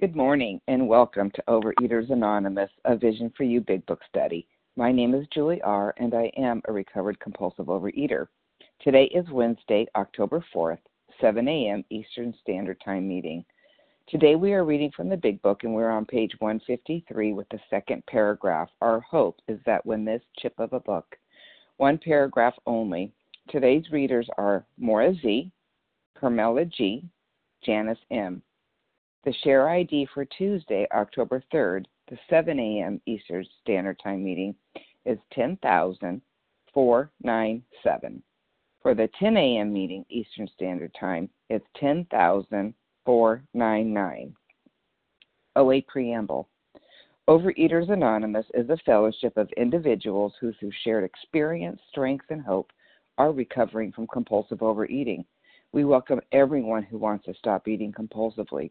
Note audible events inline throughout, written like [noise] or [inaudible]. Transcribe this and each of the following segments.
Good morning and welcome to Overeaters Anonymous, a Vision for You Big Book study. My name is Julie R., and I am a recovered compulsive overeater. Today is Wednesday, October 4th, 7 a.m. Eastern Standard Time meeting. Today we are reading from the Big Book, and we're on page 153 with the second paragraph. Our hope is that when this chip of a book, one paragraph only, today's readers are Maura Z., Carmela G., Janice M., the share ID for Tuesday, October 3rd, the 7 a.m. Eastern Standard Time meeting is 10,497. For the 10 a.m. meeting Eastern Standard Time, it's 10,499. OA Preamble Overeaters Anonymous is a fellowship of individuals who, through shared experience, strength, and hope, are recovering from compulsive overeating. We welcome everyone who wants to stop eating compulsively.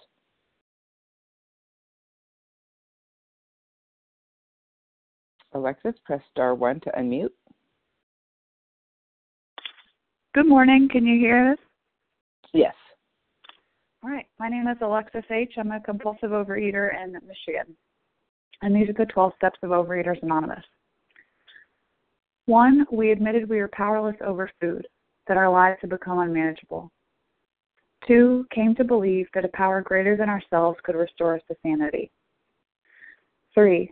Alexis, press star one to unmute. Good morning. Can you hear us? Yes. All right. My name is Alexis H. I'm a compulsive overeater in Michigan. And these are the 12 steps of Overeaters Anonymous. One, we admitted we were powerless over food, that our lives had become unmanageable. Two, came to believe that a power greater than ourselves could restore us to sanity. Three,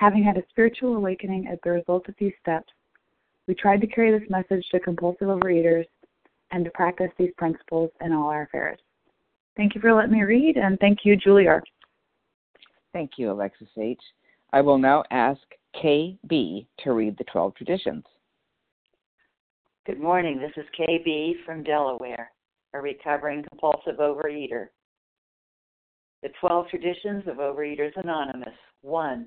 Having had a spiritual awakening as the result of these steps, we tried to carry this message to compulsive overeaters and to practice these principles in all our affairs. Thank you for letting me read, and thank you, Julie R. Thank you, Alexis H. I will now ask KB to read the 12 traditions. Good morning. This is KB from Delaware, a recovering compulsive overeater. The 12 traditions of Overeaters Anonymous. 1.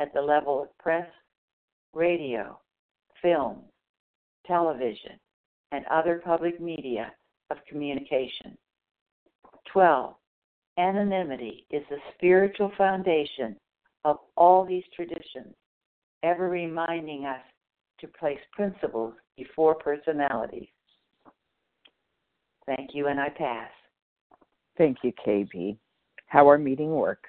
at the level of press, radio, film, television, and other public media of communication. 12. Anonymity is the spiritual foundation of all these traditions, ever reminding us to place principles before personalities. Thank you, and I pass. Thank you, KB. How our meeting works.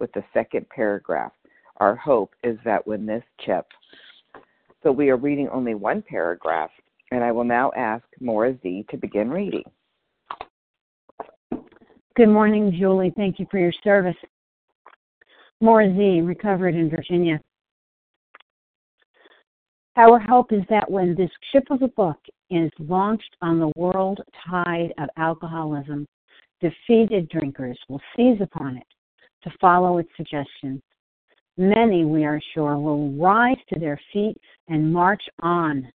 with the second paragraph. Our hope is that when this chip, so we are reading only one paragraph, and I will now ask Maura Z to begin reading. Good morning, Julie. Thank you for your service. Maura Z, recovered in Virginia. Our hope is that when this ship of a book is launched on the world tide of alcoholism, defeated drinkers will seize upon it to follow its suggestions. Many, we are sure, will rise to their feet and march on.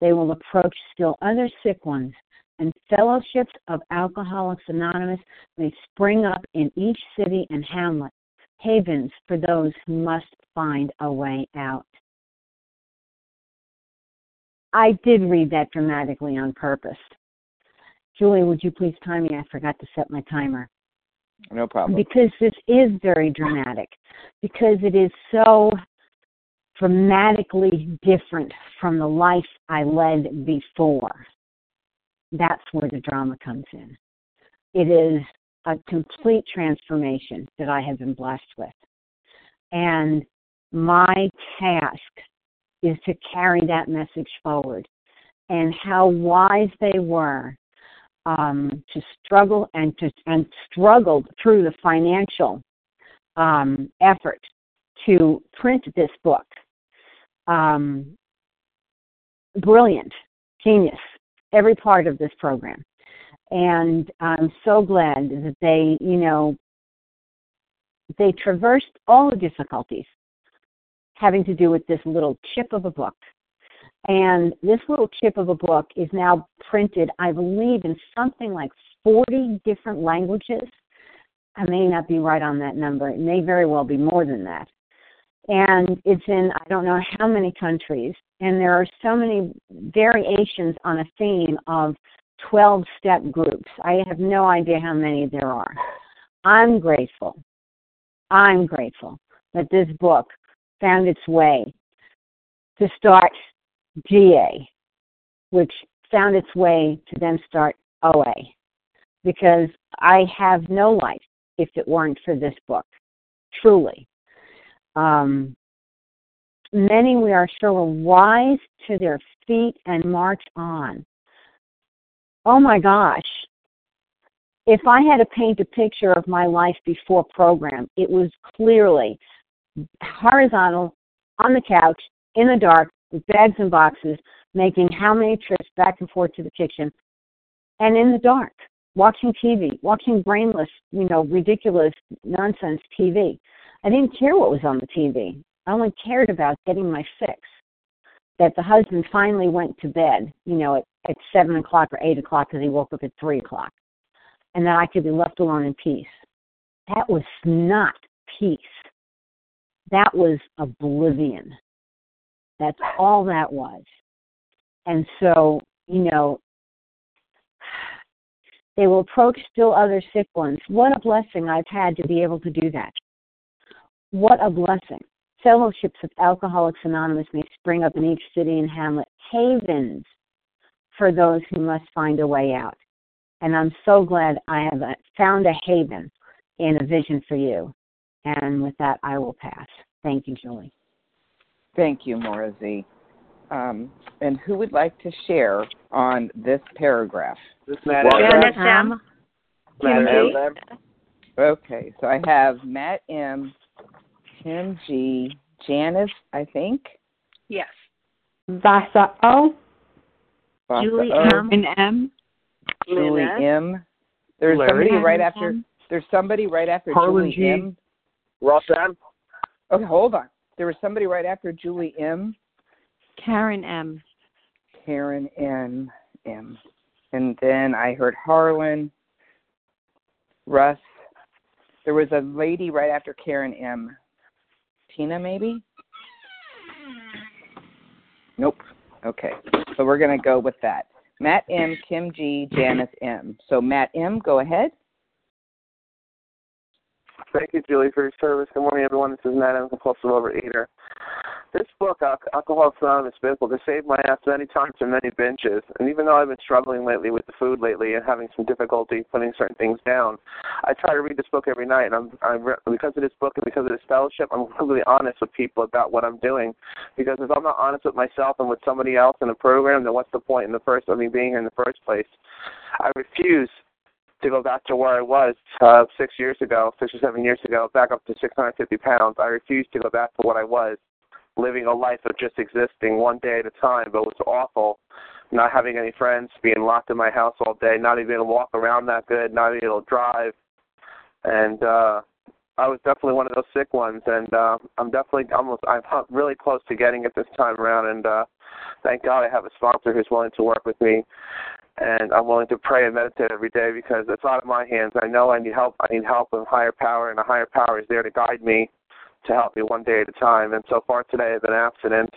They will approach still other sick ones, and fellowships of Alcoholics Anonymous may spring up in each city and hamlet, havens for those who must find a way out. I did read that dramatically on purpose. Julie, would you please time me? I forgot to set my timer. No problem. Because this is very dramatic, because it is so dramatically different from the life I led before. That's where the drama comes in. It is a complete transformation that I have been blessed with. And my task is to carry that message forward. And how wise they were um, to struggle and to and struggled through the financial um, effort to print this book. Um, brilliant, genius, every part of this program, and I'm so glad that they, you know, they traversed all the difficulties having to do with this little chip of a book and this little chip of a book is now printed, I believe, in something like 40 different languages. I may not be right on that number. It may very well be more than that. And it's in I don't know how many countries. And there are so many variations on a theme of 12 step groups. I have no idea how many there are. I'm grateful. I'm grateful that this book found its way to start GA, which found its way to then start OA, because I have no life if it weren't for this book, truly. Um, many we are sure will rise to their feet and march on. Oh my gosh. If I had to paint a picture of my life before program, it was clearly horizontal, on the couch, in the dark, with bags and boxes, making how many trips back and forth to the kitchen, and in the dark, watching TV, watching brainless, you know, ridiculous nonsense TV. I didn't care what was on the TV. I only cared about getting my fix. That the husband finally went to bed, you know, at, at seven o'clock or eight o'clock because he woke up at three o'clock, and that I could be left alone in peace. That was not peace. That was oblivion. That's all that was. And so, you know, they will approach still other sick ones. What a blessing I've had to be able to do that. What a blessing. Fellowships of Alcoholics Anonymous may spring up in each city and hamlet, havens for those who must find a way out. And I'm so glad I have found a haven in a vision for you. And with that, I will pass. Thank you, Julie. Thank you, Maura Z. Um, and who would like to share on this paragraph? This Janice M. Matt M. Okay, so I have Matt M, Kim G, Janice, I think. Yes. Vasa O. Vasa Julie O, M. And M. Julie Lynette. M. There's Larry. somebody right M. after. There's somebody right after Harlan Julie G. M. Ross M. Okay, hold on. There was somebody right after Julie M. Karen M. Karen M. M. And then I heard Harlan, Russ. There was a lady right after Karen M. Tina, maybe? Nope. Okay. So we're going to go with that. Matt M., Kim G., Janice M. So Matt M., go ahead. Thank you, Julie, for your service. Good morning, everyone. This is Matt. I'm a compulsive overeater. This book, Al- Alcoholics Anonymous Biblical, has saved my ass many times and many binges. And even though I've been struggling lately with the food lately and having some difficulty putting certain things down, I try to read this book every night. And I'm, I'm re- because of this book and because of this fellowship, I'm completely honest with people about what I'm doing. Because if I'm not honest with myself and with somebody else in a program, then what's the point in the first of me being here in the first place? I refuse to go back to where I was uh, six years ago, six or seven years ago, back up to 650 pounds. I refuse to go back to what I was, living a life of just existing one day at a time. But it was awful, not having any friends, being locked in my house all day, not even able to walk around that good, not even able to drive, and uh, I was definitely one of those sick ones. And uh, I'm definitely almost, I'm really close to getting it this time around. And uh, thank God I have a sponsor who's willing to work with me and I'm willing to pray and meditate every day because it's out of my hands. I know I need help. I need help from higher power, and a higher power is there to guide me to help me one day at a time. And so far today, I've been abstinent,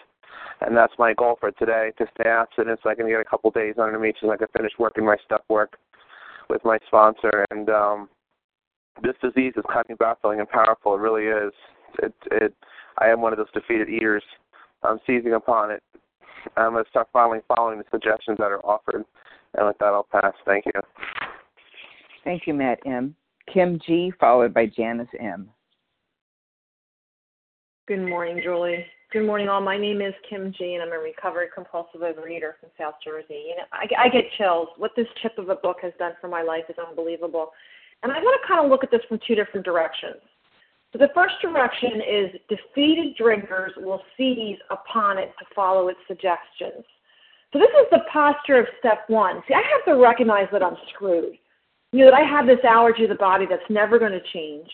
and that's my goal for today to stay abstinent so I can get a couple days under me so I can finish working my step work with my sponsor. And um, this disease is cutting, baffling, and powerful. It really is. It, it. I am one of those defeated eaters. I'm seizing upon it. I'm going to start following following the suggestions that are offered. And with that, I'll pass. Thank you. Thank you, Matt M. Kim G., followed by Janice M. Good morning, Julie. Good morning, all. My name is Kim G, and I'm a recovered compulsive overeater from South Jersey. You know, I, I get chills. What this tip of a book has done for my life is unbelievable. And I want to kind of look at this from two different directions. So the first direction is defeated drinkers will seize upon it to follow its suggestions. So this is the posture of step one. See, I have to recognize that I'm screwed. You know, that I have this allergy of the body that's never going to change.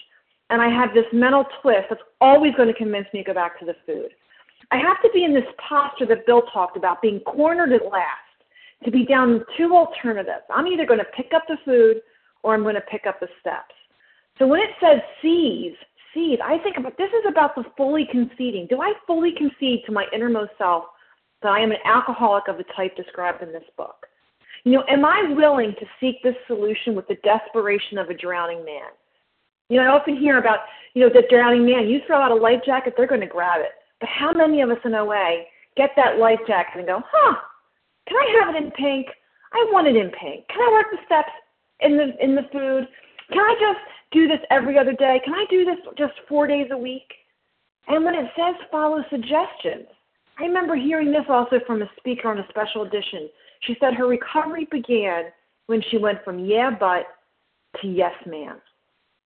And I have this mental twist that's always going to convince me to go back to the food. I have to be in this posture that Bill talked about, being cornered at last, to be down two alternatives. I'm either going to pick up the food or I'm going to pick up the steps. So when it says seize, seize, I think about this is about the fully conceding. Do I fully concede to my innermost self that I am an alcoholic of the type described in this book? You know, am I willing to seek this solution with the desperation of a drowning man? You know, I often hear about, you know, the drowning man. You throw out a life jacket, they're going to grab it. But how many of us in OA get that life jacket and go, huh, can I have it in pink? I want it in pink. Can I work the steps in the in the food? Can I just do this every other day? Can I do this just four days a week? And when it says follow suggestions, I remember hearing this also from a speaker on a special edition. She said her recovery began when she went from yeah, but to yes, ma'am.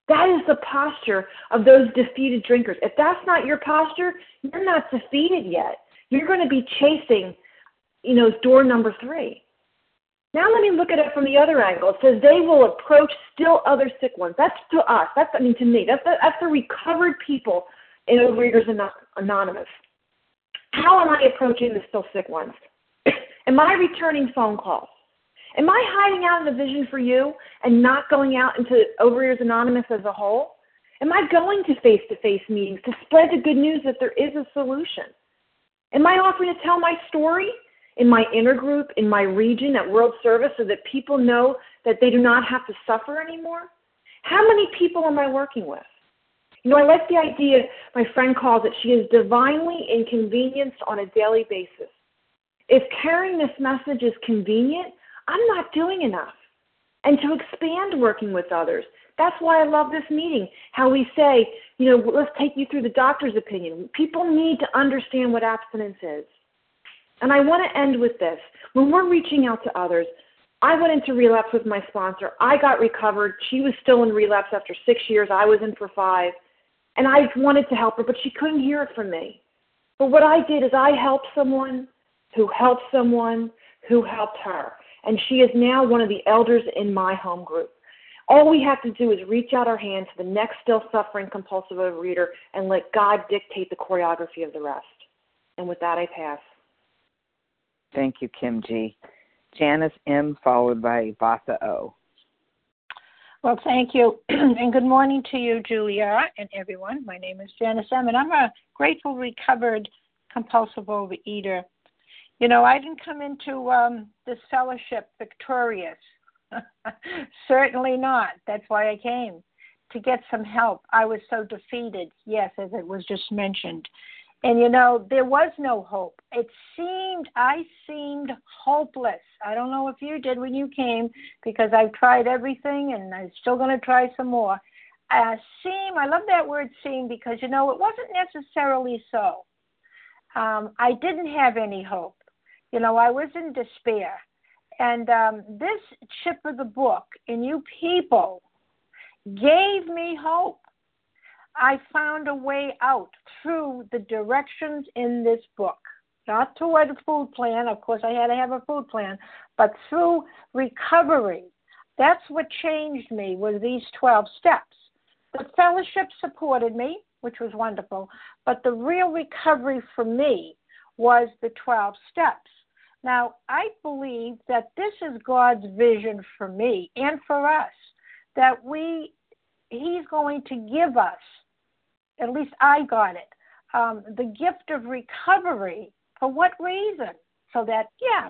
That is the posture of those defeated drinkers. If that's not your posture, you're not defeated yet. You're going to be chasing, you know, door number three. Now let me look at it from the other angle. It says they will approach still other sick ones. That's to us. That's I mean to me. That's the, that's the recovered people in Overeaters Anonymous. How am I approaching the still sick ones? [coughs] am I returning phone calls? Am I hiding out in a vision for you and not going out into Overeaters Anonymous as a whole? Am I going to face to face meetings to spread the good news that there is a solution? Am I offering to tell my story in my inner group, in my region, at World Service so that people know that they do not have to suffer anymore? How many people am I working with? You know, I like the idea, my friend calls it, she is divinely inconvenienced on a daily basis. If carrying this message is convenient, I'm not doing enough. And to expand working with others. That's why I love this meeting. How we say, you know, let's take you through the doctor's opinion. People need to understand what abstinence is. And I want to end with this. When we're reaching out to others, I went into relapse with my sponsor. I got recovered. She was still in relapse after six years. I was in for five. And I wanted to help her, but she couldn't hear it from me. But what I did is I helped someone who helped someone who helped her and she is now one of the elders in my home group. All we have to do is reach out our hand to the next still suffering compulsive overeater and let God dictate the choreography of the rest. And with that, I pass. Thank you, Kim G. Janice M., followed by Vasa O. Well, thank you. [clears throat] and good morning to you, Julia, and everyone. My name is Janice M., and I'm a grateful, recovered compulsive overeater. You know, I didn't come into um, this fellowship victorious. [laughs] Certainly not. That's why I came to get some help. I was so defeated, yes, as it was just mentioned. And you know, there was no hope. It seemed, I seemed hopeless. I don't know if you did when you came because I've tried everything and I'm still going to try some more. Uh, seem, I love that word seem because you know, it wasn't necessarily so. Um, I didn't have any hope. You know, I was in despair. And um, this chip of the book and you people gave me hope. I found a way out through the directions in this book. Not toward a food plan, of course, I had to have a food plan, but through recovery. That's what changed me was these 12 steps. The fellowship supported me, which was wonderful, but the real recovery for me was the 12 steps. Now, I believe that this is God's vision for me and for us that we he's going to give us at least I got it um, the gift of recovery. For what reason? So that yeah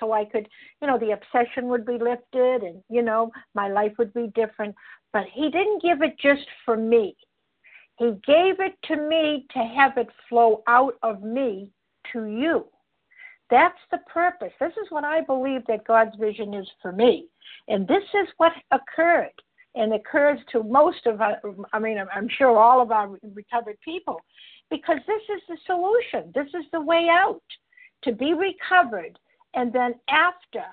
so I could you know the obsession would be lifted and you know my life would be different. But he didn't give it just for me. He gave it to me to have it flow out of me to you. That's the purpose. This is what I believe that God's vision is for me. And this is what occurred and occurs to most of our, I mean, I'm sure all of our recovered people, because this is the solution. This is the way out to be recovered. And then after,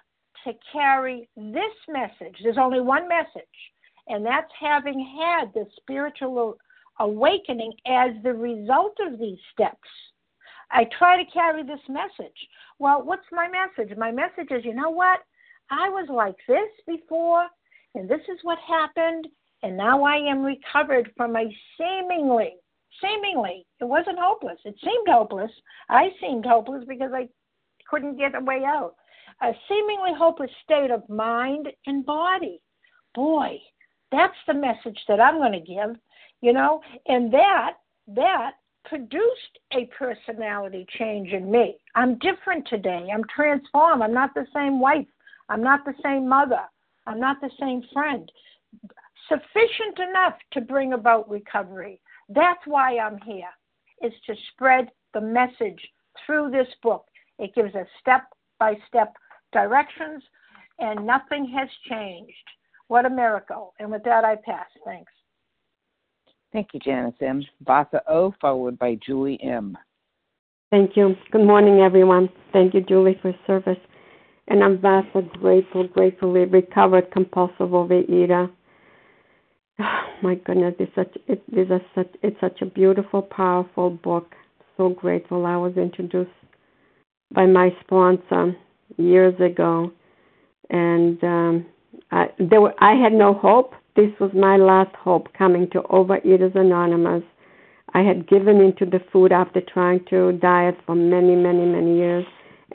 to carry this message. There's only one message, and that's having had the spiritual awakening as the result of these steps. I try to carry this message. Well, what's my message? My message is, you know what? I was like this before, and this is what happened, and now I am recovered from a seemingly, seemingly, it wasn't hopeless. It seemed hopeless. I seemed hopeless because I couldn't get a way out. A seemingly hopeless state of mind and body. Boy, that's the message that I'm going to give, you know, and that that produced a personality change in me. I'm different today. I'm transformed. I'm not the same wife. I'm not the same mother. I'm not the same friend. Sufficient enough to bring about recovery. That's why I'm here, is to spread the message through this book. It gives us step by step directions, and nothing has changed. What a miracle. And with that, I pass. Thanks. Thank you, Janice M. Vasa O, followed by Julie M. Thank you. Good morning, everyone. Thank you, Julie, for service. And I'm Vasa, grateful, gratefully recovered compulsive overeater. Oh, my goodness, it's such it is a such it's such a beautiful, powerful book. So grateful I was introduced by my sponsor years ago, and um, I, there were, I had no hope. This was my last hope coming to Overeaters Anonymous. I had given into the food after trying to diet for many, many, many years,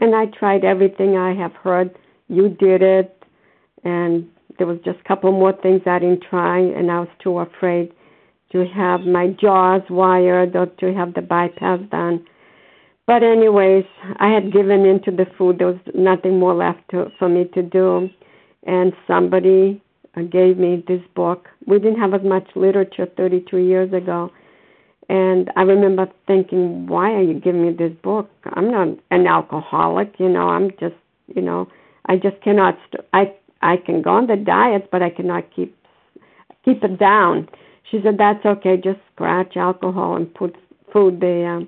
and I tried everything I have heard. You did it, and there was just a couple more things I didn't try, and I was too afraid to have my jaws wired or to have the bypass done. But anyways, I had given into the food. There was nothing more left to, for me to do, and somebody gave me this book. We didn't have as much literature 32 years ago, and I remember thinking, "Why are you giving me this book? I'm not an alcoholic, you know. I'm just, you know, I just cannot. St- I I can go on the diet, but I cannot keep keep it down." She said, "That's okay. Just scratch alcohol and put food there."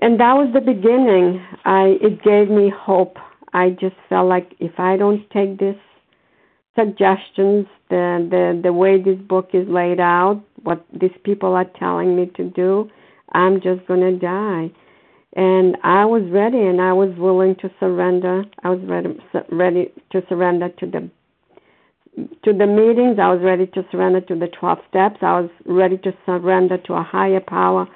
And that was the beginning. I it gave me hope. I just felt like if I don't take this suggestions, the the the way this book is laid out, what these people are telling me to do, I'm just gonna die. And I was ready, and I was willing to surrender. I was ready ready to surrender to the to the meetings. I was ready to surrender to the 12 steps. I was ready to surrender to a higher power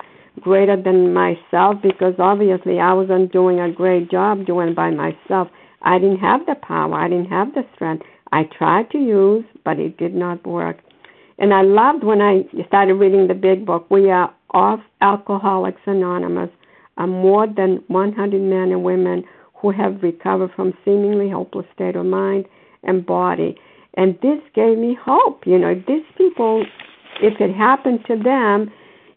greater than myself because obviously I wasn't doing a great job doing by myself. I didn't have the power. I didn't have the strength. I tried to use, but it did not work. And I loved when I started reading the big book. We are off Alcoholics Anonymous, are more than 100 men and women who have recovered from seemingly hopeless state of mind and body. And this gave me hope. You know, these people, if it happened to them,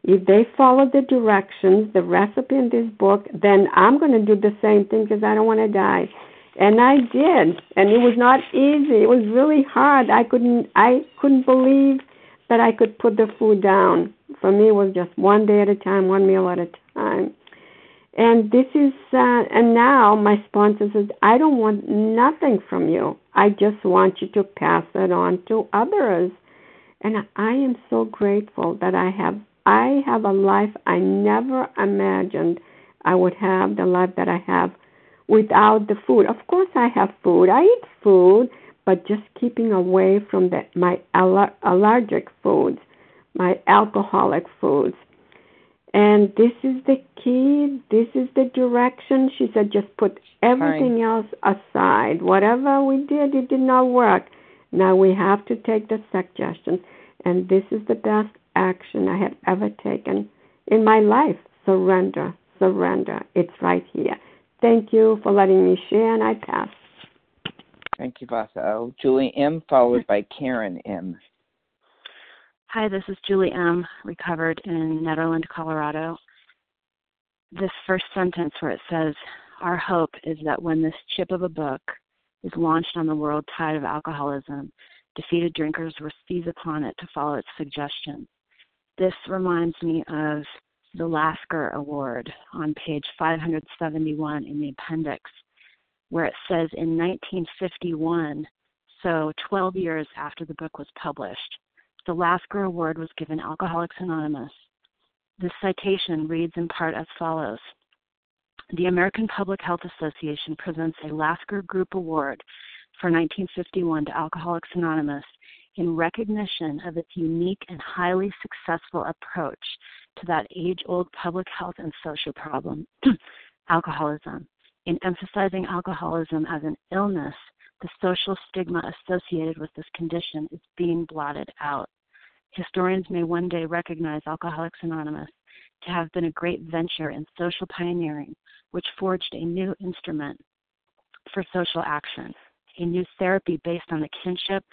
if they follow the directions, the recipe in this book, then I'm going to do the same thing because I don't want to die. And I did, and it was not easy. It was really hard. I couldn't, I couldn't believe that I could put the food down. For me, it was just one day at a time, one meal at a time. And this is, uh, and now my sponsor says, I don't want nothing from you. I just want you to pass it on to others. And I am so grateful that I have I have a life I never imagined I would have, the life that I have without the food. Of course, I have food. I eat food, but just keeping away from the, my allergic foods, my alcoholic foods. And this is the key. This is the direction. She said, just put everything else aside. Whatever we did, it did not work. Now we have to take the suggestions. And this is the best action I have ever taken in my life. Surrender, surrender. It's right here. Thank you for letting me share, and I pass. Thank you, Vasa. Julie M., followed by Karen M. Hi, this is Julie M., recovered in Nederland, Colorado. This first sentence where it says, Our hope is that when this chip of a book is launched on the world tide of alcoholism, defeated drinkers will seize upon it to follow its suggestions. This reminds me of the Lasker Award on page 571 in the appendix, where it says in 1951, so 12 years after the book was published, the Lasker Award was given Alcoholics Anonymous. This citation reads in part as follows The American Public Health Association presents a Lasker Group Award for 1951 to Alcoholics Anonymous in recognition of its unique and highly successful approach to that age old public health and social problem, [clears throat] alcoholism. In emphasizing alcoholism as an illness, the social stigma associated with this condition is being blotted out. Historians may one day recognize Alcoholics Anonymous to have been a great venture in social pioneering, which forged a new instrument for social action, a new therapy based on the kinship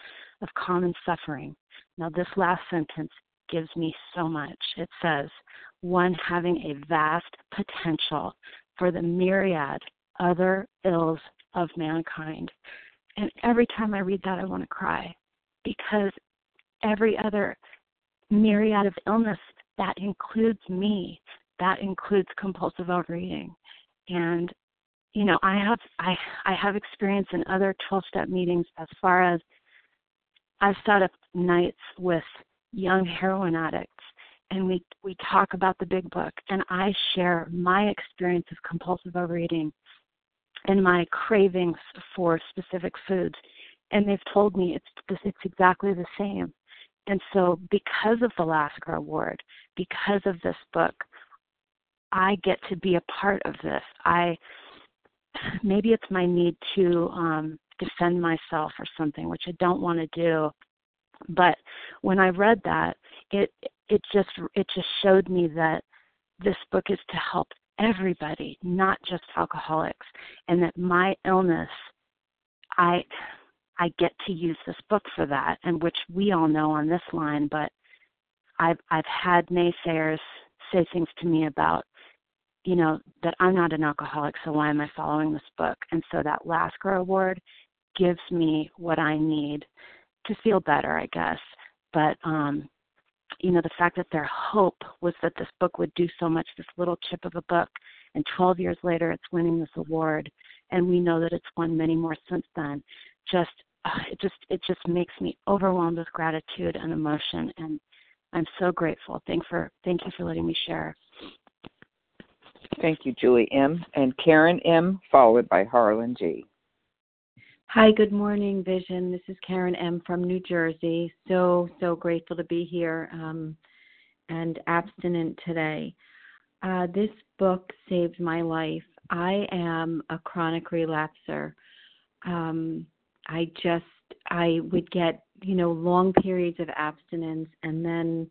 of common suffering. Now, this last sentence gives me so much. It says, one having a vast potential for the myriad other ills of mankind. And every time I read that, I want to cry because every other myriad of illness that includes me. That includes compulsive overeating. And you know, I have I I have experience in other 12-step meetings as far as I've sat up nights with young heroin addicts and we we talk about the big book and I share my experience of compulsive overeating and my cravings for specific foods and they've told me it's it's exactly the same. And so because of the lasker award because of this book i get to be a part of this. I maybe it's my need to um defend myself or something which i don't want to do but when i read that it it just it just showed me that this book is to help everybody not just alcoholics and that my illness i i get to use this book for that and which we all know on this line but i've i've had naysayers say things to me about you know that i'm not an alcoholic so why am i following this book? And so that lasker award gives me what i need to feel better i guess. But um you know the fact that their hope was that this book would do so much this little chip of a book and 12 years later it's winning this award and we know that it's won many more since then just uh, it just it just makes me overwhelmed with gratitude and emotion and i'm so grateful. Thank for thank you for letting me share. Thank you julie m. and karen m. followed by harlan g Hi, good morning, Vision. This is Karen M. from New Jersey. So, so grateful to be here um, and abstinent today. Uh, this book saved my life. I am a chronic relapser. Um, I just, I would get, you know, long periods of abstinence and then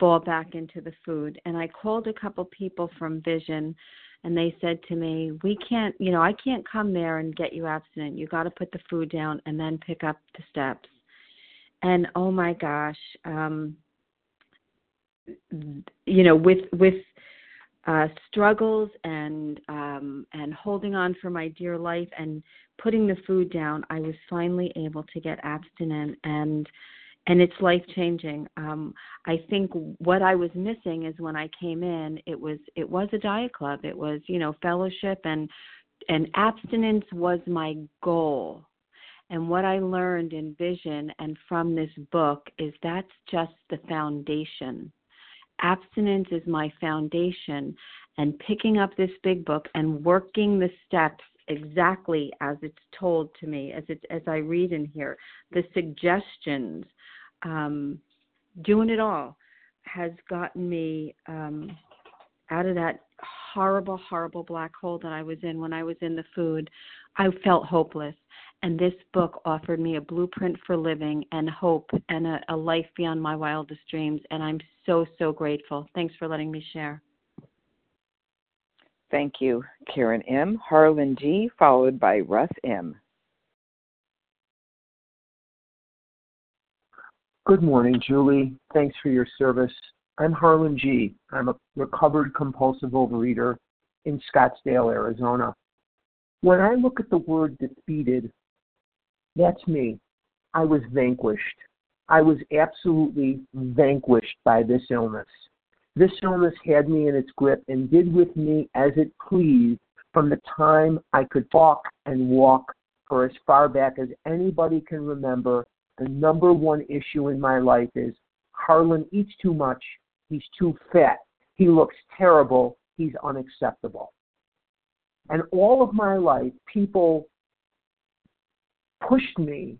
fall back into the food. And I called a couple people from Vision and they said to me, "We can't, you know, I can't come there and get you abstinent. You got to put the food down and then pick up the steps." And oh my gosh, um you know, with with uh struggles and um and holding on for my dear life and putting the food down, I was finally able to get abstinent and and it's life changing. Um, I think what I was missing is when I came in, it was it was a diet club. It was you know fellowship and and abstinence was my goal. And what I learned in vision and from this book is that's just the foundation. Abstinence is my foundation, and picking up this big book and working the steps exactly as it's told to me as it as I read in here the suggestions um, doing it all has gotten me um, out of that horrible, horrible black hole that I was in when I was in the food. I felt hopeless. And this book offered me a blueprint for living and hope and a, a life beyond my wildest dreams. And I'm so, so grateful. Thanks for letting me share. Thank you, Karen M. Harlan G., followed by Russ M. Good morning, Julie. Thanks for your service. I'm Harlan G. I'm a recovered compulsive overeater in Scottsdale, Arizona. When I look at the word defeated, that's me. I was vanquished. I was absolutely vanquished by this illness. This illness had me in its grip and did with me as it pleased from the time I could talk and walk for as far back as anybody can remember the number one issue in my life is Harlan eats too much. He's too fat. He looks terrible. He's unacceptable. And all of my life, people pushed me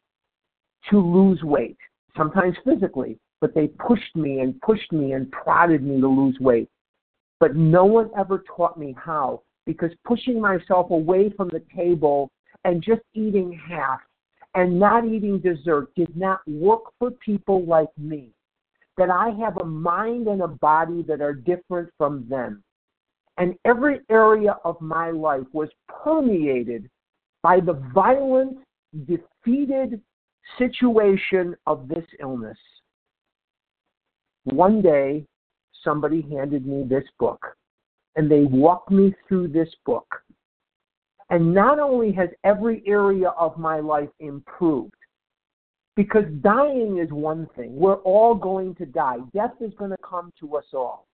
to lose weight, sometimes physically, but they pushed me and pushed me and prodded me to lose weight. But no one ever taught me how because pushing myself away from the table and just eating half and not eating dessert did not work for people like me. That I have a mind and a body that are different from them. And every area of my life was permeated by the violent, defeated situation of this illness. One day, somebody handed me this book, and they walked me through this book and not only has every area of my life improved, Because dying is one thing. We're all going to die. Death is going to come to us all.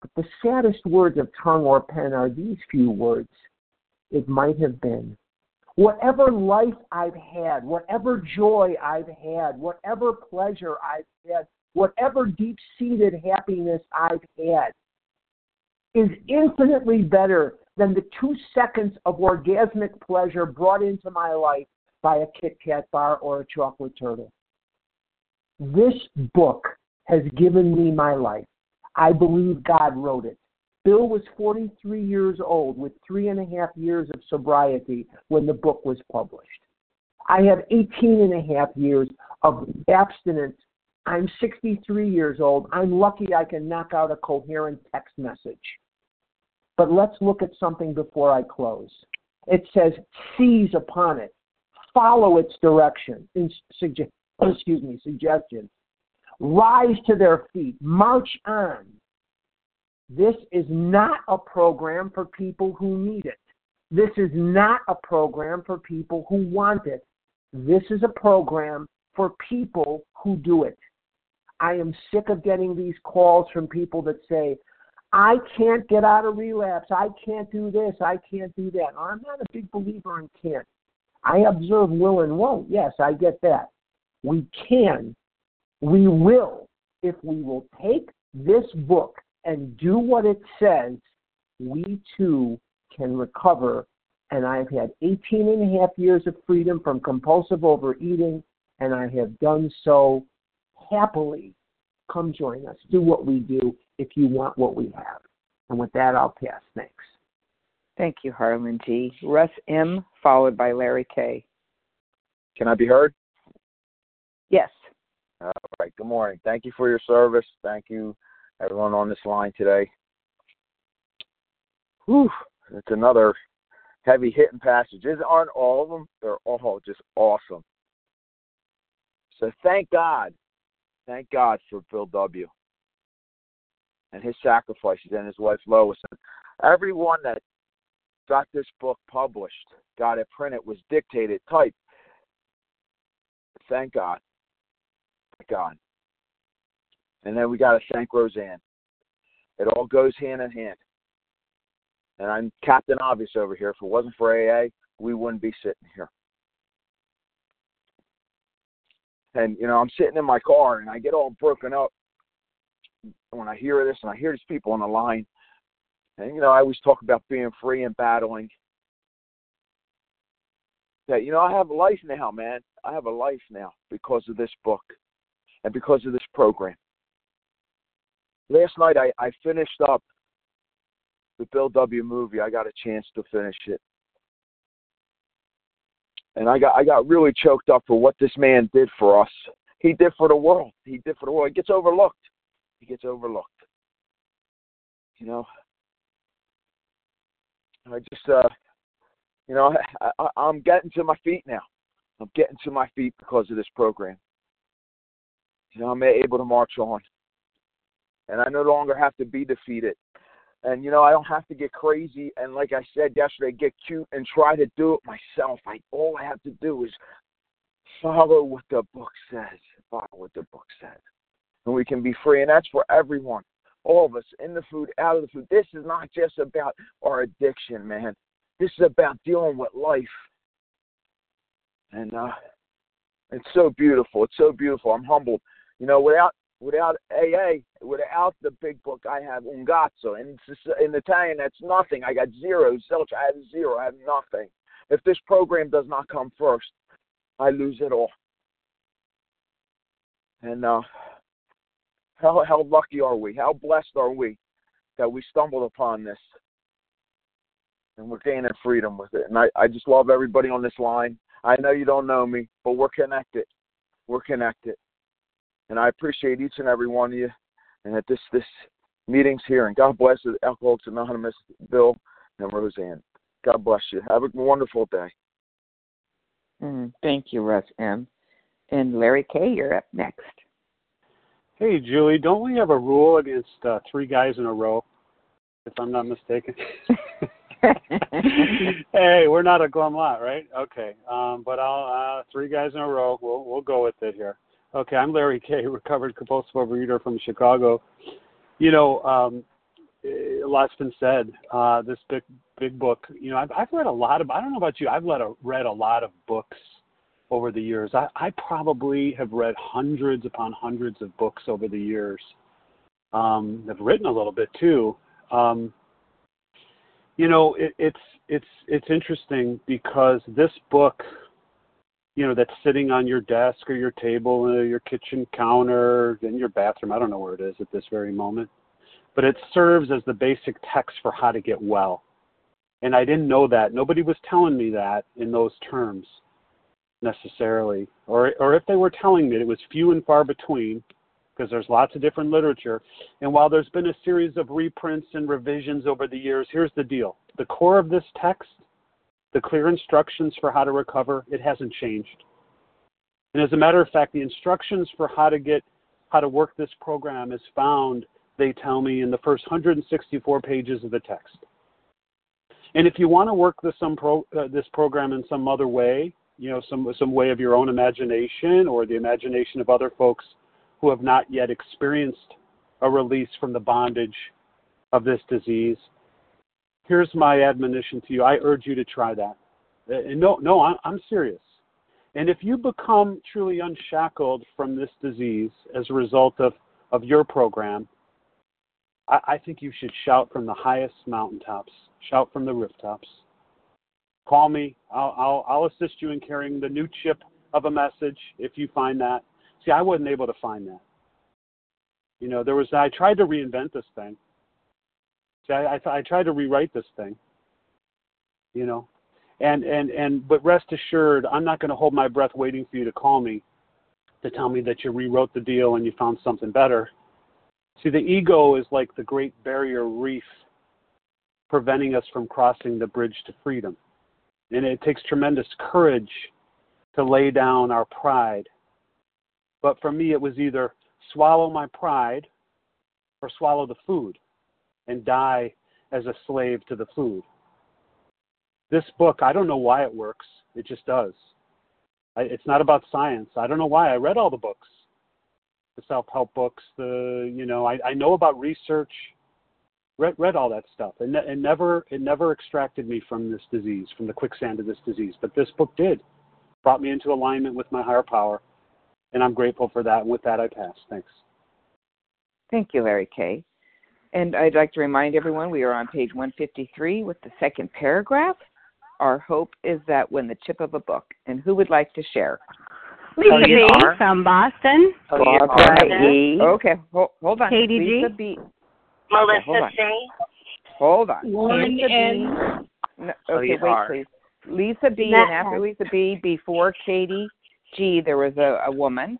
But the saddest words of tongue or pen are these few words It might have been. Whatever life I've had, whatever joy I've had, whatever pleasure I've had, whatever deep seated happiness I've had is infinitely better than the two seconds of orgasmic pleasure brought into my life by a Kit Kat bar or a chocolate turtle. This book has given me my life. I believe God wrote it. Bill was 43 years old with three and a half years of sobriety when the book was published. I have 18 and a half years of abstinence. I'm 63 years old. I'm lucky I can knock out a coherent text message. But let's look at something before I close. It says, seize upon it, follow its direction, [coughs] excuse me, suggestions, rise to their feet, march on. This is not a program for people who need it. This is not a program for people who want it. This is a program for people who do it. I am sick of getting these calls from people that say, I can't get out of relapse. I can't do this. I can't do that. I'm not a big believer in can't. I observe will and won't. Yes, I get that. We can. We will. If we will take this book and do what it says, we too can recover. And I've had 18 and a half years of freedom from compulsive overeating, and I have done so happily. Come join us. Do what we do if you want what we have. And with that, I'll pass. Thanks. Thank you, Harlan G. Russ M., followed by Larry K. Can I be heard? Yes. All right. Good morning. Thank you for your service. Thank you, everyone on this line today. Whew. It's another heavy hitting passage. These Aren't all of them? They're all just awesome. So thank God. Thank God for Bill W. and his sacrifices and his wife Lois. And everyone that got this book published, got it printed, was dictated, typed. Thank God. Thank God. And then we got to thank Rozanne. It all goes hand in hand. And I'm Captain Obvious over here. If it wasn't for AA, we wouldn't be sitting here. And, you know, I'm sitting in my car and I get all broken up when I hear this and I hear these people on the line and you know, I always talk about being free and battling. That you know, I have a life now, man. I have a life now because of this book and because of this program. Last night I, I finished up the Bill W movie. I got a chance to finish it. And I got I got really choked up for what this man did for us. He did for the world. He did for the world. He gets overlooked. He gets overlooked. You know, I just, uh, you know, [laughs] I, I, I'm getting to my feet now. I'm getting to my feet because of this program. You know, I'm able to march on. And I no longer have to be defeated. And, you know, I don't have to get crazy and, like I said yesterday, get cute and try to do it myself. I All I have to do is follow what the book says. Follow what the book says. And we can be free. And that's for everyone all of us in the food, out of the food. This is not just about our addiction, man. This is about dealing with life. And uh it's so beautiful. It's so beautiful. I'm humbled. You know, without without AA, without the big book, I have ungazzo. And in Italian, that's nothing. I got zero. Zilch, I have zero. I have nothing. If this program does not come first, I lose it all. And uh, how how lucky are we? How blessed are we that we stumbled upon this and we're gaining freedom with it. And I, I just love everybody on this line. I know you don't know me, but we're connected. We're connected. And I appreciate each and every one of you and that this this meeting's here. And God bless the Alcoholics Anonymous, Bill and Rozanne. God bless you. Have a wonderful day. Mm, thank you, Russ M. And Larry K., you're up next. Hey, Julie, don't we have a rule against uh, three guys in a row, if I'm not mistaken? [laughs] [laughs] hey, we're not a glum lot, right? Okay. Um, but I'll uh, three guys in a row. We'll we'll go with it here. Okay, I'm Larry K, [laughs] recovered compulsive overeater from Chicago. You know, um, a lot's been said. Uh, this big big book. You know, I've I've read a lot of. I don't know about you. I've read a, read a lot of books over the years. I, I probably have read hundreds upon hundreds of books over the years. Um, I've written a little bit too. Um, you know, it, it's it's it's interesting because this book, you know, that's sitting on your desk or your table, or your kitchen counter, in your bathroom. I don't know where it is at this very moment, but it serves as the basic text for how to get well. And I didn't know that. Nobody was telling me that in those terms necessarily, or or if they were telling me, it was few and far between because there's lots of different literature. And while there's been a series of reprints and revisions over the years, here's the deal. The core of this text, the clear instructions for how to recover, it hasn't changed. And as a matter of fact, the instructions for how to get how to work this program is found, they tell me, in the first 164 pages of the text. And if you want to work this some pro, uh, this program in some other way, you know, some some way of your own imagination or the imagination of other folks who have not yet experienced a release from the bondage of this disease, here's my admonition to you. I urge you to try that. Uh, and no, no, I'm serious. And if you become truly unshackled from this disease as a result of, of your program, I, I think you should shout from the highest mountaintops, shout from the rooftops. Call me. I'll, I'll, I'll assist you in carrying the new chip of a message if you find that. See, I wasn't able to find that. You know, there was I tried to reinvent this thing. See, I, I, I tried to rewrite this thing. You know, and and and but rest assured, I'm not going to hold my breath waiting for you to call me to tell me that you rewrote the deal and you found something better. See, the ego is like the great barrier reef preventing us from crossing the bridge to freedom. And it takes tremendous courage to lay down our pride but for me, it was either swallow my pride or swallow the food and die as a slave to the food. This book, I don't know why it works. It just does. I, it's not about science. I don't know why. I read all the books, the self-help books. The you know, I, I know about research. Read read all that stuff, and it never it never extracted me from this disease, from the quicksand of this disease. But this book did, brought me into alignment with my higher power, and I'm grateful for that. And with that, I pass. Thanks. Thank you, Larry K. And I'd like to remind everyone we are on page 153 with the second paragraph. Our hope is that when the chip of a book, and who would like to share? Lisa B. from Boston. Oh, Barbara E. Okay, hold, hold on. Katie Lisa G. B. Melissa hold on. C. Hold on. Lauren Lisa B. N. No, okay, wait, please. Lisa B. Matt and after Lisa B. Before Katie G. There was a, a woman.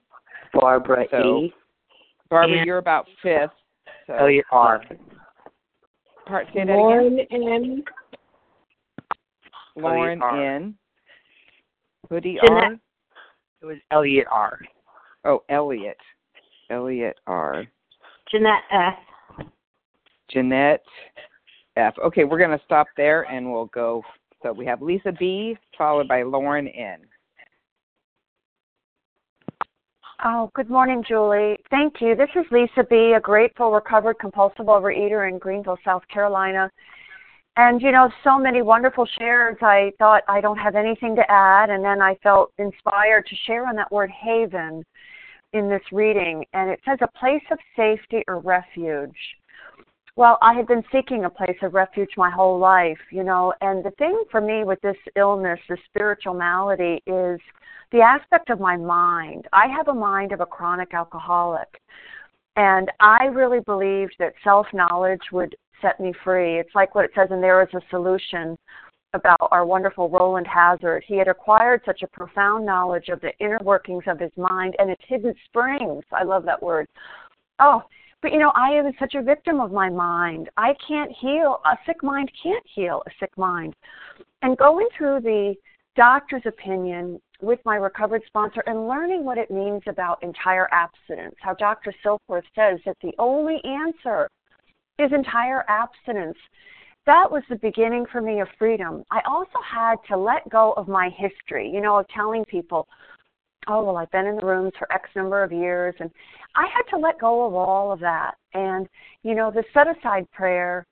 Barbara So, E. Barbara, And- you're about fifth. So Elliot R. Part say that Lauren again. N. Lauren R. N. Hoodie Jeanette. R. It was Elliot R. Oh, Elliot. Elliot R. Jeanette F. Jeanette F. Okay, we're going to stop there and we'll go. So we have Lisa B. followed by Lauren N. Oh, good morning, Julie. Thank you. This is Lisa B., a grateful, recovered, compulsive overeater in Greenville, South Carolina. And, you know, so many wonderful shares. I thought I don't have anything to add, and then I felt inspired to share on that word haven in this reading. And it says a place of safety or refuge. Well, I had been seeking a place of refuge my whole life, you know, and the thing for me with this illness, this spiritual malady, is the aspect of my mind. I have a mind of a chronic alcoholic. And I really believed that self knowledge would set me free. It's like what it says in There is a Solution about our wonderful Rowland Hazard. He had acquired such a profound knowledge of the inner workings of his mind and its hidden springs. I love that word. Oh, but you know, I am such a victim of my mind. I can't heal. A sick mind can't heal a sick mind. And going through the doctor's opinion with my recovered sponsor and learning what it means about entire abstinence, how Dr. Silkworth says that the only answer is entire abstinence. that was the beginning for me of freedom. I also had to let go of my history, you know, of telling people, oh, well, I've been in the rooms for X number of years. And I had to let go of all of that. And, you know, the set aside prayer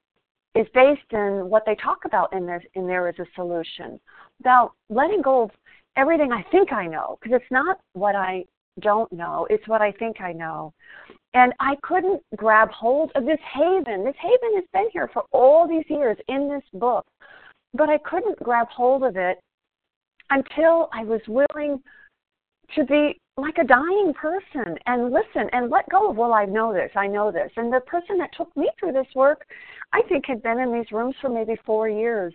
is based in what they talk about in there, in there is a solution about letting go of everything I think I know, because it's not what I don't know, it's what I think I know. And I couldn't grab hold of this haven. This haven has been here for all these years in this book, but I couldn't grab hold of it until I was willing to be like a dying person and listen and let go of, well, I know this, I know this. And the person that took me through this work, I think, had been in these rooms for maybe four years.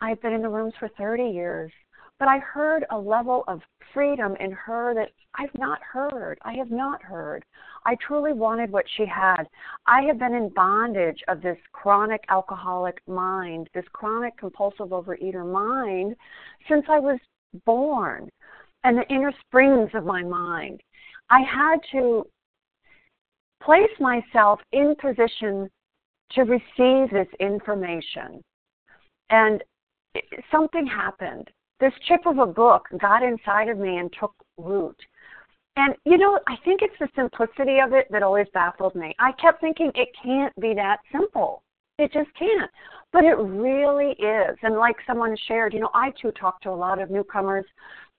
I've been in the rooms for 30 years. But I heard a level of freedom in her that I've not heard. I have not heard. I truly wanted what she had. I have been in bondage of this chronic alcoholic mind, this chronic compulsive overeater mind since I was born and the inner springs of my mind. I had to place myself in position to receive this information. And something happened this chip of a book got inside of me and took root. And you know, I think it's the simplicity of it that always baffled me. I kept thinking it can't be that simple. It just can't. But it really is. And like someone shared, you know, I too talk to a lot of newcomers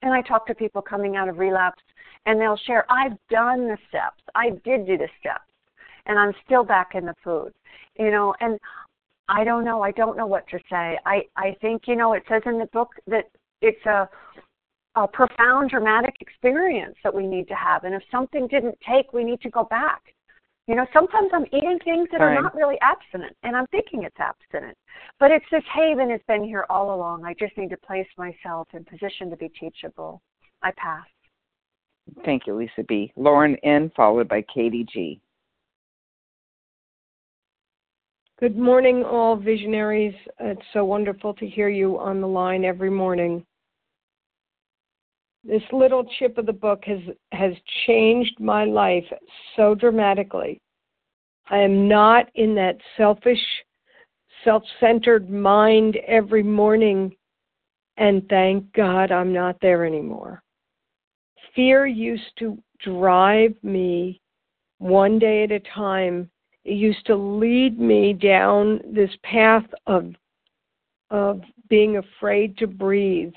and I talk to people coming out of relapse and they'll share, I've done the steps. I did do the steps and I'm still back in the food. You know, and I don't know. I don't know what to say. I I think you know it says in the book that it's a a profound dramatic experience that we need to have. And if something didn't take, we need to go back. You know, sometimes I'm eating things that are not really abstinent, and I'm thinking it's abstinent. But it's this haven has been here all along. I just need to place myself in position to be teachable. I pass. Thank you, Lisa B. Lauren N., followed by Katie G. Good morning, all visionaries. It's so wonderful to hear you on the line every morning this little chip of the book has has changed my life so dramatically. I am not in that selfish, self-centered mind every morning and thank God I'm not there anymore. Fear used to drive me one day at a time. It used to lead me down this path of of being afraid to breathe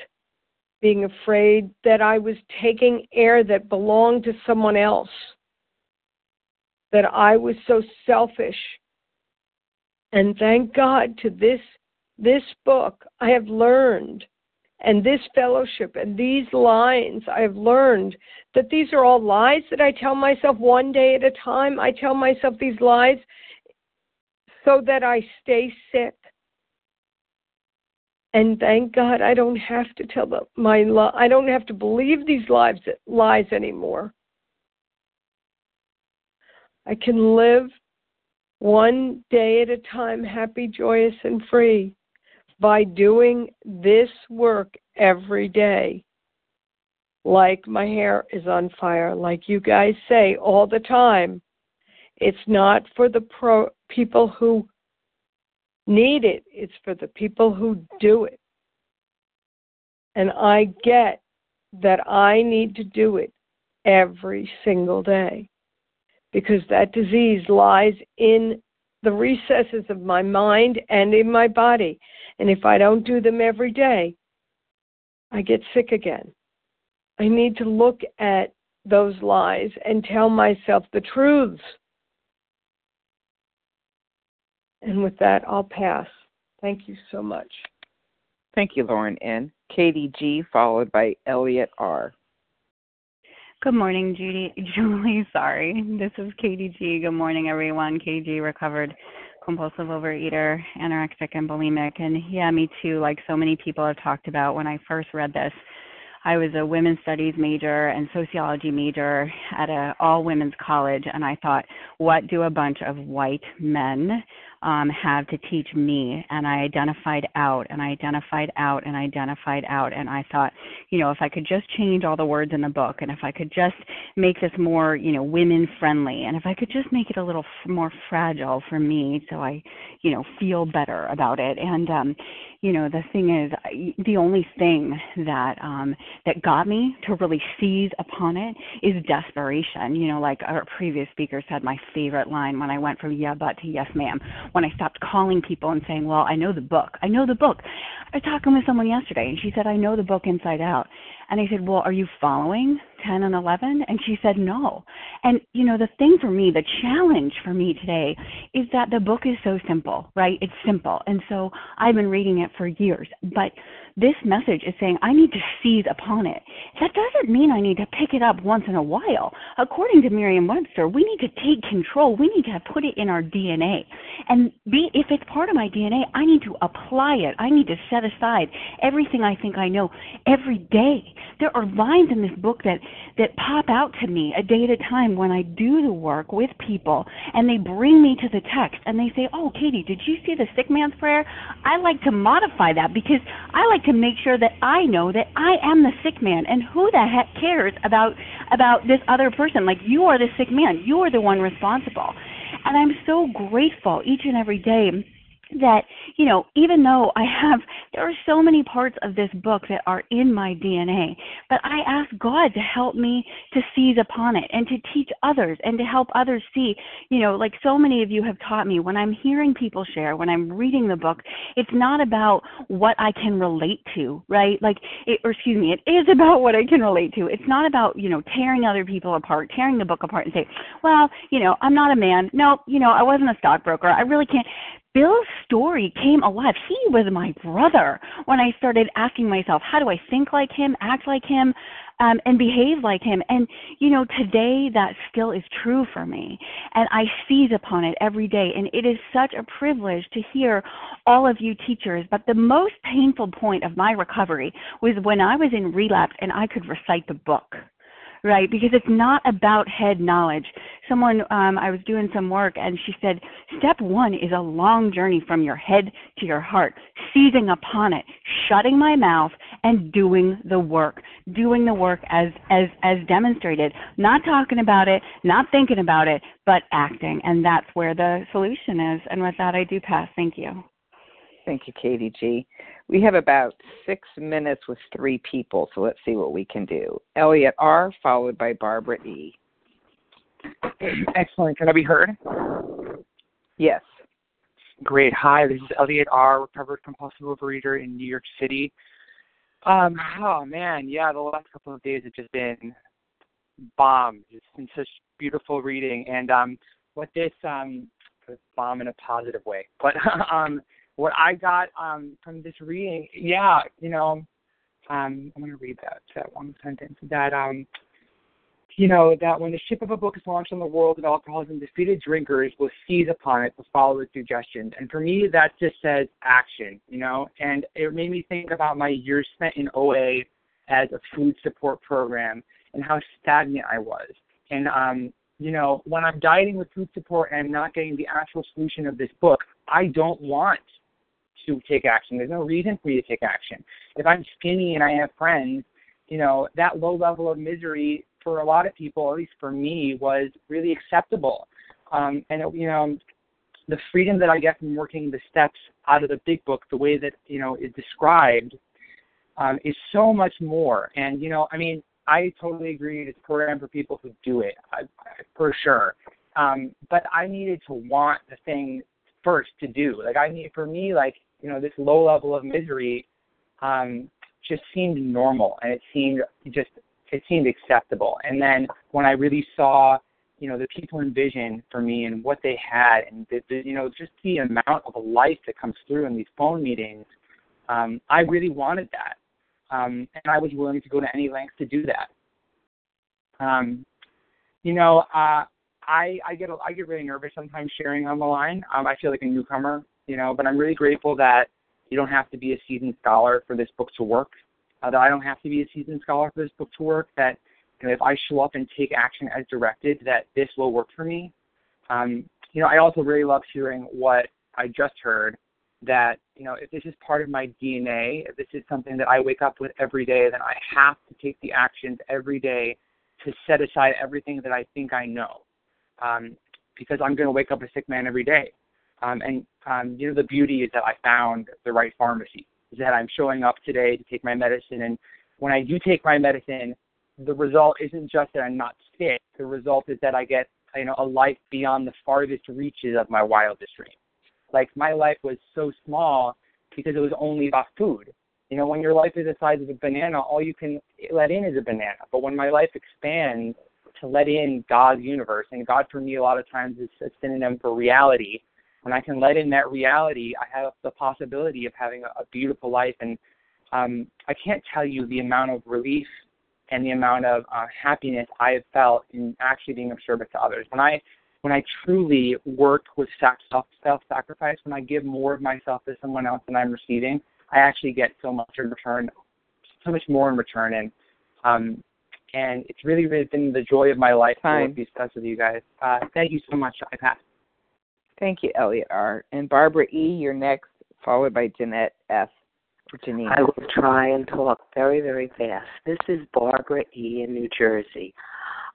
being afraid that I was taking air that belonged to someone else, that I was so selfish. And thank God to this this book I have learned and this fellowship and these lines I have learned that these are all lies that I tell myself one day at a time. I tell myself these lies so that I stay sick and thank God I don't have to tell them my li- I don't have to believe these lies lies anymore. I can live one day at a time happy, joyous and free by doing this work every day. Like my hair is on fire, like you guys say all the time. It's not for the pro people who need it, it's for the people who do it. And I get that I need to do it every single day because that disease lies in the recesses of my mind and in my body. And if I don't do them every day, I get sick again. I need to look at those lies and tell myself the truths and with that, I'll pass. Thank you so much. Thank you, Lauren N. Katie G, followed by Elliot R. Good morning, Judy. [laughs] Julie, sorry. This is Katie G. Good morning, everyone. KG, recovered compulsive overeater, anorexic, and bulimic. And yeah, me too. Like so many people have talked about when I first read this, I was a women's studies major and sociology major at a all women's college, and I thought, what do a bunch of white men um, have to teach me. And I identified out and I identified out and I identified out. And I thought, you know, if I could just change all the words in the book and if I could just make this more, you know, women friendly and if I could just make it a little f- more fragile for me so I, you know, feel better about it. And, um, you know the thing is the only thing that um that got me to really seize upon it is desperation you know like our previous speaker said my favorite line when i went from yeah but to yes ma'am when i stopped calling people and saying well i know the book. I know the book. I was talking with someone yesterday and she said i know the book inside out and I said, Well, are you following 10 and 11? And she said, No. And, you know, the thing for me, the challenge for me today is that the book is so simple, right? It's simple. And so I've been reading it for years. But this message is saying I need to seize upon it. That doesn't mean I need to pick it up once in a while. According to Merriam-Webster, we need to take control. We need to put it in our DNA. And be if it's part of my DNA, I need to apply it. I need to set aside everything I think I know every day. There are lines in this book that that pop out to me a day at a time when I do the work with people and they bring me to the text and they say, "Oh, Katie, did you see the sick man's prayer?" I like to modify that because I like to make sure that I know that I am the sick man and who the heck cares about about this other person? Like you are the sick man. You are the one responsible. And I'm so grateful each and every day that you know even though i have there are so many parts of this book that are in my dna but i ask god to help me to seize upon it and to teach others and to help others see you know like so many of you have taught me when i'm hearing people share when i'm reading the book it's not about what i can relate to right? Like it, or excuse me it is about what i can relate to. It's not about you know tearing other people apart tearing the book apart and say well you know i'm not a man. No you know i wasn't a stockbroker. I really can't Bill's story came alive. He was my brother when I started asking myself, how do I think like him, act like him, um, and behave like him? And, you know, today that still is true for me. And I seize upon it every day. And it is such a privilege to hear all of you teachers. But the most painful point of my recovery was when I was in relapse and I could recite the book right? Because it's not about head knowledge. Someone, um, I was doing some work, and she said, step one is a long journey from your head to your heart, seizing upon it, shutting my mouth, and doing the work, doing the work as as as demonstrated, not talking about it, not thinking about it, but acting, and that's where the solution is. And with that, I do pass. Thank you. Thank you, Katie G. We have about six minutes with three people, so let's see what we can do. Elliot R., followed by Barbara E. Excellent. Can I be heard? Yes. Great. Hi, this is Elliot R., recovered compulsive overeater in New York City. Um, oh man, yeah, the last couple of days have just been bomb. It's been such beautiful reading, and um, what this um, bomb in a positive way, but [laughs] um, what I got um, from this reading, yeah, you know, um, I'm going to read that that one sentence that um, you know that when the ship of a book is launched on the world of alcoholism, defeated drinkers will seize upon it to follow its suggestions. And for me, that just says action, you know. And it made me think about my years spent in OA as a food support program and how stagnant I was. And um, you know, when I'm dieting with food support and I'm not getting the actual solution of this book, I don't want to take action. There's no reason for you to take action. If I'm skinny and I have friends, you know, that low level of misery for a lot of people, at least for me, was really acceptable. Um, and, it, you know, the freedom that I get from working the steps out of the big book, the way that, you know, is described, um, is so much more. And, you know, I mean, I totally agree it's a program for people who do it, I, I, for sure. Um, but I needed to want the thing first to do. Like I need, for me, like you know, this low level of misery um, just seemed normal and it seemed just it seemed acceptable. And then when I really saw, you know, the people in vision for me and what they had and the, the you know, just the amount of life that comes through in these phone meetings, um, I really wanted that. Um, and I was willing to go to any lengths to do that. Um, you know, uh, I I get I get really nervous sometimes sharing on the line. Um, I feel like a newcomer you know, but I'm really grateful that you don't have to be a seasoned scholar for this book to work. Uh, that I don't have to be a seasoned scholar for this book to work. That you know, if I show up and take action as directed, that this will work for me. Um, you know, I also really love hearing what I just heard that you know if this is part of my DNA, if this is something that I wake up with every day, then I have to take the actions every day to set aside everything that I think I know, um, because I'm going to wake up a sick man every day. Um, and um, you know the beauty is that I found the right pharmacy. Is that I'm showing up today to take my medicine, and when I do take my medicine, the result isn't just that I'm not sick. The result is that I get you know a life beyond the farthest reaches of my wildest dreams. Like my life was so small because it was only about food. You know, when your life is the size of a banana, all you can let in is a banana. But when my life expands to let in God's universe, and God for me a lot of times is a synonym for reality. When I can let in that reality, I have the possibility of having a, a beautiful life. And um, I can't tell you the amount of relief and the amount of uh, happiness I have felt in actually being of service to others. When I when I truly work with self self sacrifice, when I give more of myself to someone else than I'm receiving, I actually get so much in return, so much more in return, and um, and it's really really been the joy of my life to work these with you guys. Uh, thank you so much. I pass. Thank you, Elliot R. And Barbara E. You're next, followed by Jeanette F. Janine. I will try and talk very, very fast. This is Barbara E. in New Jersey.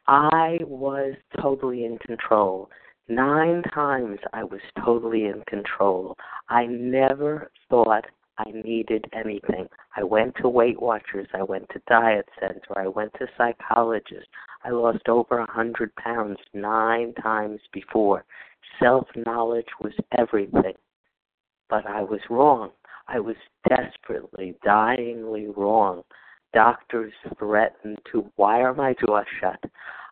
I was totally in control. Nine times I was totally in control. I never thought I needed anything. I went to Weight Watchers, I went to Diet Center, I went to psychologists. I lost over a hundred pounds nine times before. Self knowledge was everything. But I was wrong. I was desperately, dyingly wrong. Doctors threatened to wire my jaw shut.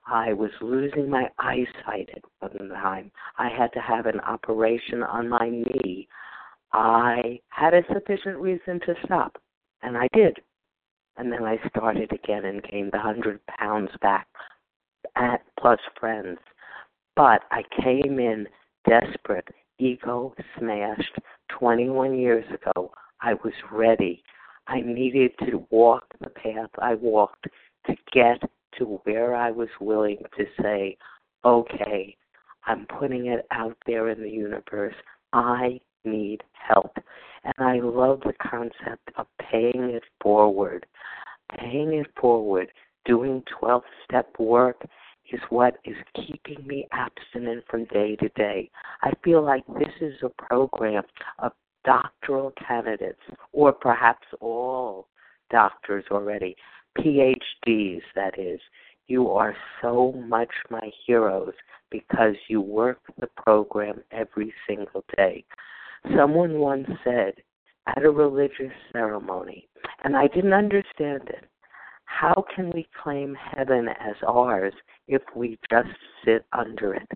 I was losing my eyesight at one time. I had to have an operation on my knee. I had a sufficient reason to stop, and I did. And then I started again and gained the hundred pounds back, at plus friends. But I came in desperate, ego smashed. 21 years ago, I was ready. I needed to walk the path I walked to get to where I was willing to say, okay, I'm putting it out there in the universe. I need help. And I love the concept of paying it forward. Paying it forward, doing 12 step work is what is keeping me abstinent from day to day. I feel like this is a program of doctoral candidates, or perhaps all doctors already, PhDs, that is. You are so much my heroes because you work the program every single day. Someone once said at a religious ceremony, and I didn't understand it, how can we claim heaven as ours if we just sit under it?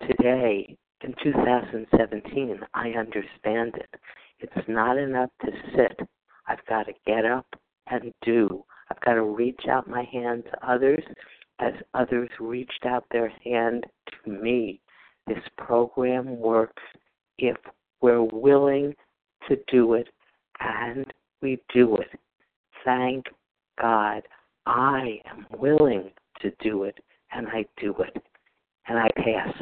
Today, in 2017, I understand it. It's not enough to sit. I've got to get up and do. I've got to reach out my hand to others as others reached out their hand to me. This program works if we're willing to do it and we do it. Thank God I am willing to do it and I do it. And I pass.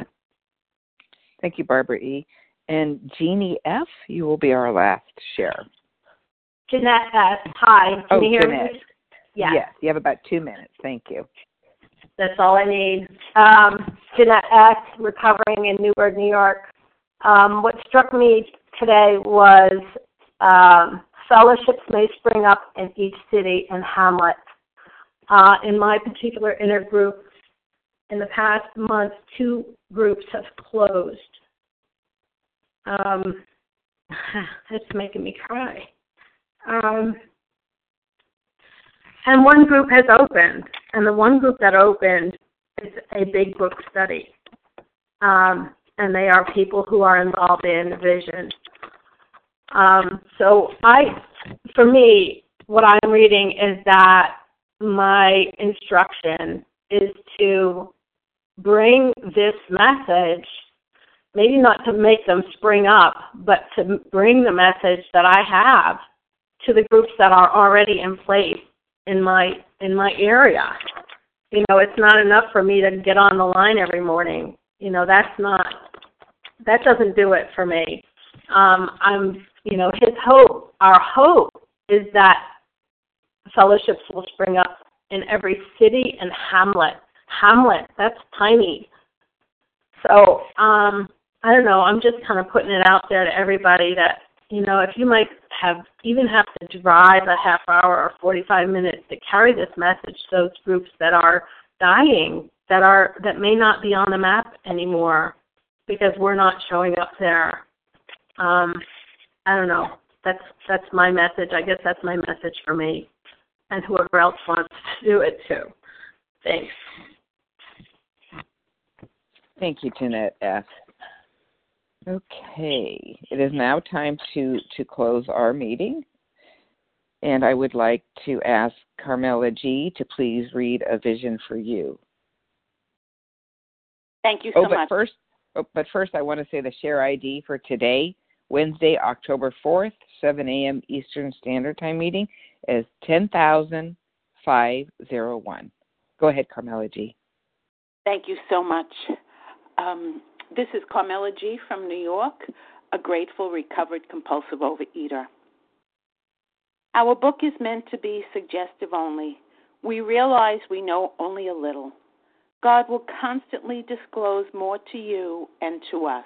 Thank you, Barbara E. And Jeannie F., you will be our last share. Jeanette F. Hi. Can oh, you hear Jeanette. me? Yes. Yes, you have about two minutes. Thank you. That's all I need. Um, Jeanette F., recovering in Newburgh, New York. Um, what struck me today was um, fellowships may spring up in each city and hamlet. Uh, in my particular intergroup, in the past month, two groups have closed. Um, [laughs] that's making me cry. Um, and one group has opened, and the one group that opened is a big book study. Um, and they are people who are involved in vision. Um, so I, for me, what I'm reading is that my instruction is to bring this message, maybe not to make them spring up, but to bring the message that I have to the groups that are already in place in my in my area. You know, it's not enough for me to get on the line every morning. You know, that's not that doesn't do it for me. Um, I'm, you know, his hope, our hope is that fellowships will spring up in every city and hamlet. Hamlet, that's tiny. So, um, I don't know, I'm just kind of putting it out there to everybody that, you know, if you might have even have to drive a half hour or 45 minutes to carry this message to those groups that are dying, that are that may not be on the map anymore because we're not showing up there. Um, I don't know. That's that's my message. I guess that's my message for me, and whoever else wants to do it too. Thanks. Thank you, Jeanette F. Okay, it is now time to to close our meeting, and I would like to ask Carmela G. to please read a vision for you. Thank you so oh, but much. First, oh, but first, I want to say the share ID for today, Wednesday, October 4th, 7 a.m. Eastern Standard Time meeting is 10,501. Go ahead, Carmela G. Thank you so much. Um, this is Carmela G. from New York, a grateful, recovered, compulsive overeater. Our book is meant to be suggestive only. We realize we know only a little. God will constantly disclose more to you and to us.